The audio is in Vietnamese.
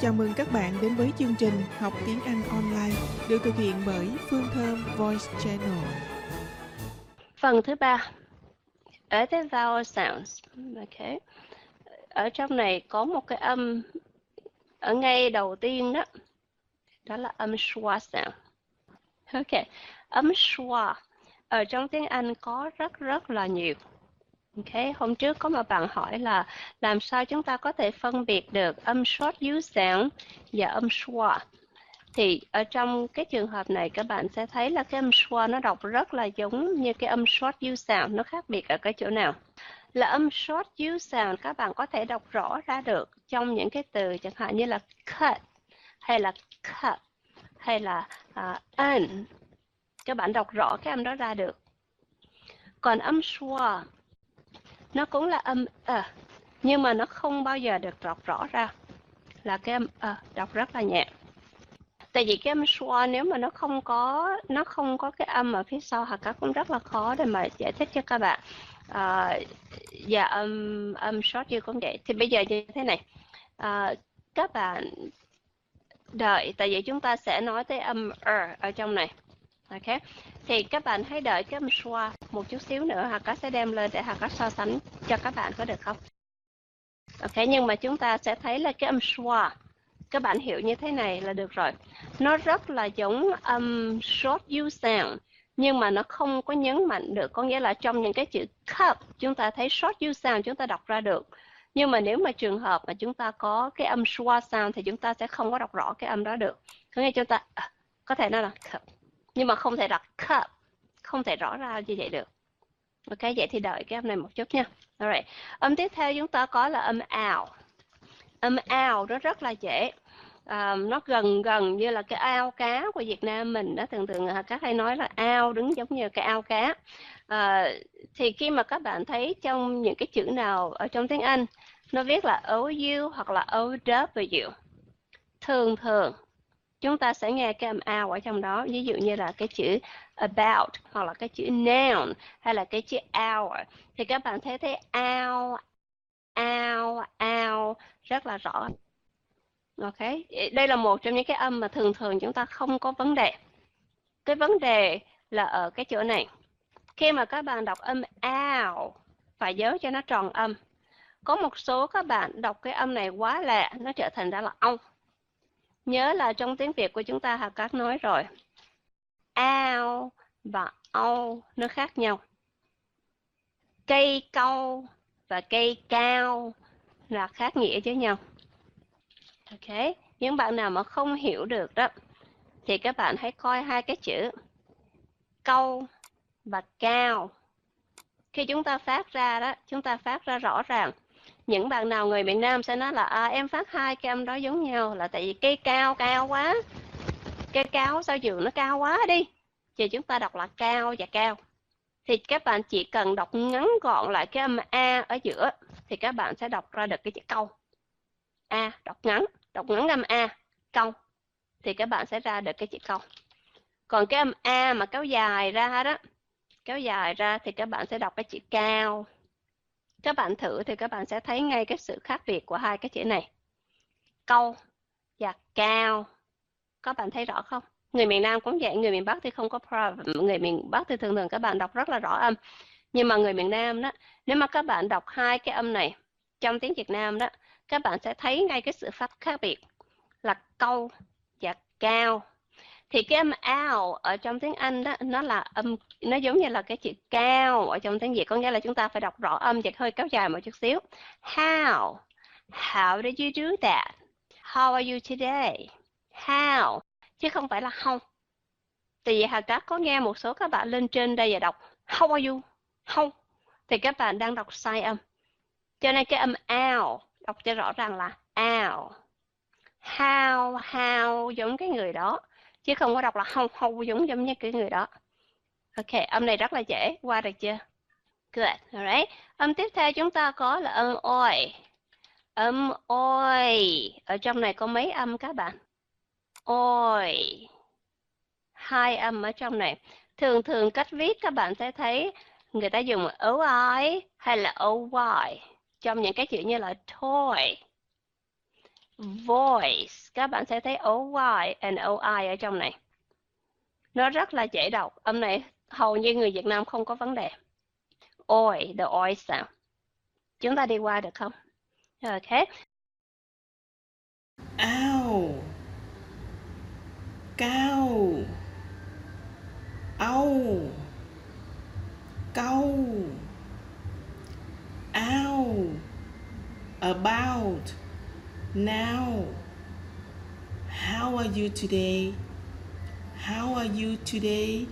Chào mừng các bạn đến với chương trình Học tiếng Anh online, được thực hiện bởi Phương Thơm Voice Channel. Phần thứ ba, ở cái vowel sounds. ok. Ở trong này có một cái âm ở ngay đầu tiên đó. Đó là âm schwa sound. Ok. Âm schwa ở trong tiếng Anh có rất rất là nhiều. Ok, hôm trước có một bạn hỏi là làm sao chúng ta có thể phân biệt được âm short dưới sound và âm schwa. Thì ở trong cái trường hợp này các bạn sẽ thấy là cái âm schwa nó đọc rất là giống như cái âm short dưới sound, nó khác biệt ở cái chỗ nào? Là âm short dưới sound các bạn có thể đọc rõ ra được trong những cái từ chẳng hạn như là cut hay là cut hay là à, uh, un. Các bạn đọc rõ cái âm đó ra được. Còn âm schwa nó cũng là âm ờ. Nhưng mà nó không bao giờ được đọc rõ ra. Là cái âm ờ đọc rất là nhẹ. Tại vì cái âm schwa nếu mà nó không có nó không có cái âm ở phía sau hoặc các cũng rất là khó để mà giải thích cho các bạn. À, và âm âm short như cũng vậy. Thì bây giờ như thế này. À, các bạn đợi tại vì chúng ta sẽ nói tới âm r ở trong này. Ok. Thì các bạn hãy đợi cái âm schwa một chút xíu nữa hoặc các sẽ đem lên để hoặc các so sánh cho các bạn có được không? Ok, nhưng mà chúng ta sẽ thấy là cái âm schwa các bạn hiểu như thế này là được rồi. Nó rất là giống âm short u sound, nhưng mà nó không có nhấn mạnh được, có nghĩa là trong những cái chữ cup, chúng ta thấy short u sound chúng ta đọc ra được. Nhưng mà nếu mà trường hợp mà chúng ta có cái âm schwa sound thì chúng ta sẽ không có đọc rõ cái âm đó được. Có nghĩa chúng ta à, có thể nói là cup, nhưng mà không thể đọc cup không thể rõ ra như vậy được. Ok vậy thì đợi cái âm này một chút nha. Alright. âm tiếp theo chúng ta có là âm ao. Âm ao nó rất là dễ. Um, nó gần gần như là cái ao cá của Việt Nam mình đó thường thường à, các hay nói là ao đứng giống như cái ao cá. Uh, thì khi mà các bạn thấy trong những cái chữ nào ở trong tiếng Anh nó viết là OU hoặc là OW thường thường chúng ta sẽ nghe cái âm ao ở trong đó. Ví dụ như là cái chữ about, hoặc là cái chữ noun, hay là cái chữ hour. Thì các bạn thấy thấy ao ao ao, rất là rõ. Ok? Đây là một trong những cái âm mà thường thường chúng ta không có vấn đề. Cái vấn đề là ở cái chỗ này. Khi mà các bạn đọc âm ao, phải nhớ cho nó tròn âm. Có một số các bạn đọc cái âm này quá lẹ nó trở thành ra là ong. Nhớ là trong tiếng Việt của chúng ta học các nói rồi. Ao và âu nó khác nhau. Cây câu và cây cao là khác nghĩa với nhau. Ok, những bạn nào mà không hiểu được đó thì các bạn hãy coi hai cái chữ câu và cao. Khi chúng ta phát ra đó, chúng ta phát ra rõ ràng những bạn nào người miền Nam sẽ nói là à, em phát hai cái âm đó giống nhau là tại vì cây cao cao quá. Cây cao sao giường nó cao quá đi? Thì chúng ta đọc là cao và cao. Thì các bạn chỉ cần đọc ngắn gọn lại cái âm a ở giữa thì các bạn sẽ đọc ra được cái chữ câu. A đọc ngắn đọc ngắn âm a câu. Thì các bạn sẽ ra được cái chữ câu. Còn cái âm a mà kéo dài ra đó kéo dài ra thì các bạn sẽ đọc cái chữ cao các bạn thử thì các bạn sẽ thấy ngay cái sự khác biệt của hai cái chữ này. Câu và cao. Các bạn thấy rõ không? Người miền Nam cũng vậy, người miền Bắc thì không có problem. Người miền Bắc thì thường thường các bạn đọc rất là rõ âm. Nhưng mà người miền Nam đó, nếu mà các bạn đọc hai cái âm này trong tiếng Việt Nam đó, các bạn sẽ thấy ngay cái sự phát khác biệt là câu và cao thì cái âm ao ở trong tiếng Anh đó, nó là âm, nó giống như là cái chữ cao ở trong tiếng Việt, có nghĩa là chúng ta phải đọc rõ âm và hơi kéo dài một chút xíu. How how did you do that? How are you today? How, chứ không phải là how. Tại vì Hà Trác có nghe một số các bạn lên trên đây và đọc, how are you? How? Thì các bạn đang đọc sai âm. Cho nên cái âm ao, đọc cho rõ ràng là ao. How how giống cái người đó chứ không có đọc là hâu hâu giống giống như cái người đó. Ok, âm này rất là dễ, qua được chưa? Good, alright. Âm tiếp theo chúng ta có là âm oi âm oi ở trong này có mấy âm các bạn? Oi hai âm ở trong này. Thường thường cách viết các bạn sẽ thấy người ta dùng oi hay là oy trong những cái chữ như là toy voice. Các bạn sẽ thấy OY and OI ở trong này. Nó rất là dễ đọc. Âm này hầu như người Việt Nam không có vấn đề. Oi, the oi sound. Chúng ta đi qua được không? Ok. Ao cao au câu ao about. Now how are you today? How are you today